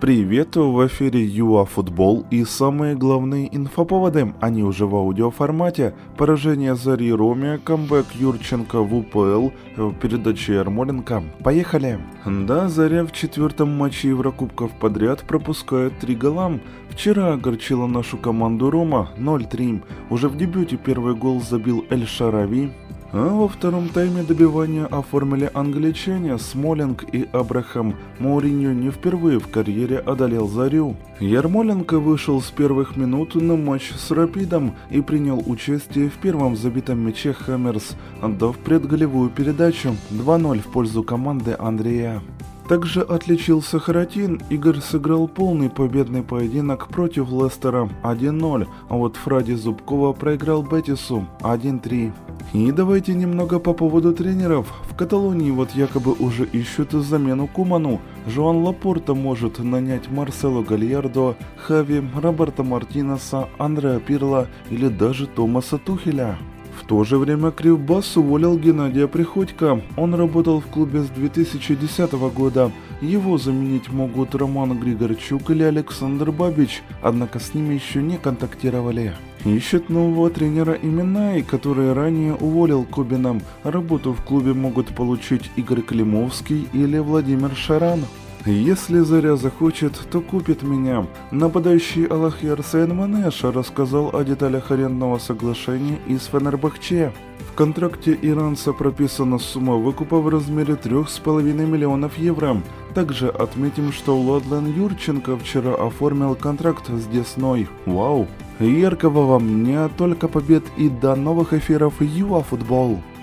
Привет, в эфире ЮА Футбол и самые главные инфоповоды, они уже в аудиоформате. Поражение Зари Роме, камбэк Юрченко в УПЛ, в передаче Ермоленко. Поехали! Да, Заря в четвертом матче Еврокубков подряд пропускает три гола. Вчера огорчила нашу команду Рома 0-3. Уже в дебюте первый гол забил Эль Шарави, а во втором тайме добивания оформили англичане Смолинг и Абрахам. Мауриньо не впервые в карьере одолел Зарю. Ярмоленко вышел с первых минут на матч с Рапидом и принял участие в первом забитом мяче Хаммерс, отдав предголевую передачу 2-0 в пользу команды Андрея. Также отличился Харатин. Игорь сыграл полный победный поединок против Лестера 1-0, а вот Фради Зубкова проиграл Бетису 1-3. И давайте немного по поводу тренеров. В Каталонии вот якобы уже ищут замену Куману. Жоан Лапорта может нанять Марсело Гальярдо, Хави, Роберта Мартинеса, Андреа Пирла или даже Томаса Тухеля. В то же время Кривбас уволил Геннадия Приходько. Он работал в клубе с 2010 года. Его заменить могут Роман Григорчук или Александр Бабич, однако с ними еще не контактировали. Ищет нового тренера имена, и который ранее уволил Кубина. Работу в клубе могут получить Игорь Климовский или Владимир Шаран. Если Заря захочет, то купит меня. Нападающий Аллахьяр Сейн Манеша рассказал о деталях арендного соглашения из Фенербахче. В контракте иранца прописана сумма выкупа в размере 3,5 миллионов евро. Также отметим, что Владлен Юрченко вчера оформил контракт с Десной. Вау! Яркого вам не только побед и до новых эфиров ЮАФутбол! Футбол!